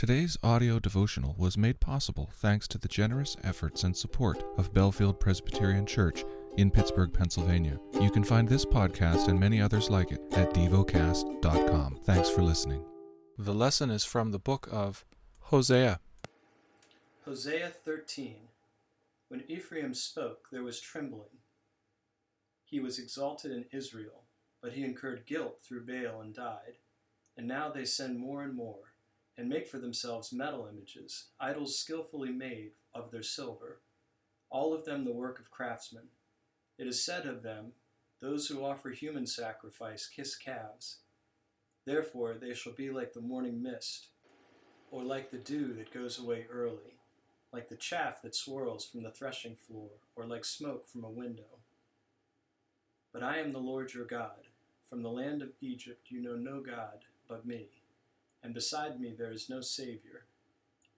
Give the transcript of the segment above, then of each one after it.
Today's audio devotional was made possible thanks to the generous efforts and support of Bellefield Presbyterian Church in Pittsburgh, Pennsylvania. You can find this podcast and many others like it at devocast.com. Thanks for listening. The lesson is from the book of Hosea. Hosea 13 When Ephraim spoke, there was trembling. He was exalted in Israel, but he incurred guilt through Baal and died. And now they send more and more and make for themselves metal images, idols skillfully made of their silver, all of them the work of craftsmen. It is said of them, Those who offer human sacrifice kiss calves. Therefore they shall be like the morning mist, or like the dew that goes away early, like the chaff that swirls from the threshing floor, or like smoke from a window. But I am the Lord your God. From the land of Egypt you know no God but me and beside me there is no Savior.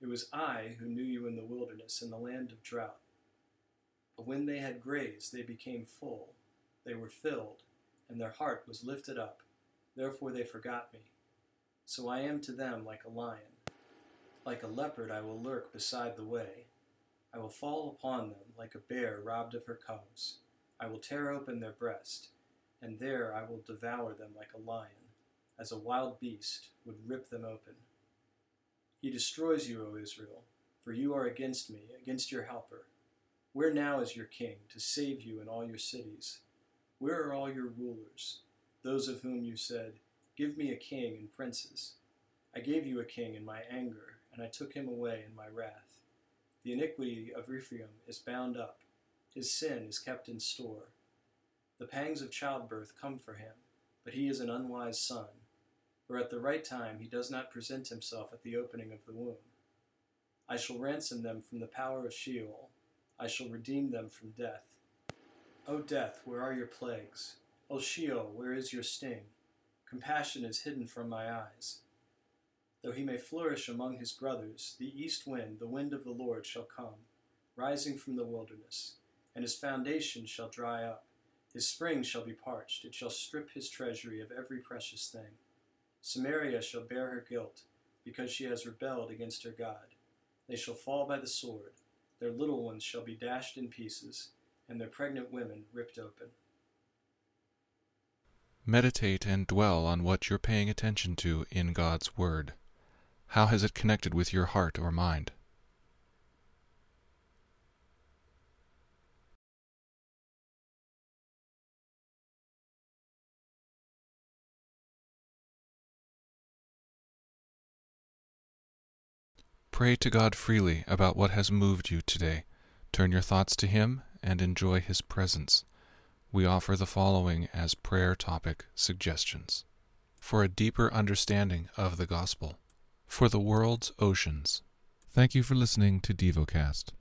It was I who knew you in the wilderness, in the land of drought. But when they had grazed, they became full, they were filled, and their heart was lifted up. Therefore they forgot me. So I am to them like a lion. Like a leopard I will lurk beside the way. I will fall upon them like a bear robbed of her cubs. I will tear open their breast, and there I will devour them like a lion as a wild beast, would rip them open. He destroys you, O Israel, for you are against me, against your helper. Where now is your king to save you in all your cities? Where are all your rulers, those of whom you said, Give me a king and princes? I gave you a king in my anger, and I took him away in my wrath. The iniquity of Ephraim is bound up, his sin is kept in store. The pangs of childbirth come for him, but he is an unwise son for at the right time he does not present himself at the opening of the womb. I shall ransom them from the power of Sheol, I shall redeem them from death. O death, where are your plagues? O Sheol, where is your sting? Compassion is hidden from my eyes. Though he may flourish among his brothers, the east wind, the wind of the Lord, shall come, rising from the wilderness, and his foundation shall dry up. His spring shall be parched, it shall strip his treasury of every precious thing. Samaria shall bear her guilt, because she has rebelled against her God. They shall fall by the sword, their little ones shall be dashed in pieces, and their pregnant women ripped open. Meditate and dwell on what you're paying attention to in God's Word. How has it connected with your heart or mind? Pray to God freely about what has moved you today. Turn your thoughts to Him and enjoy His presence. We offer the following as prayer topic suggestions for a deeper understanding of the gospel, for the world's oceans. Thank you for listening to DevoCast.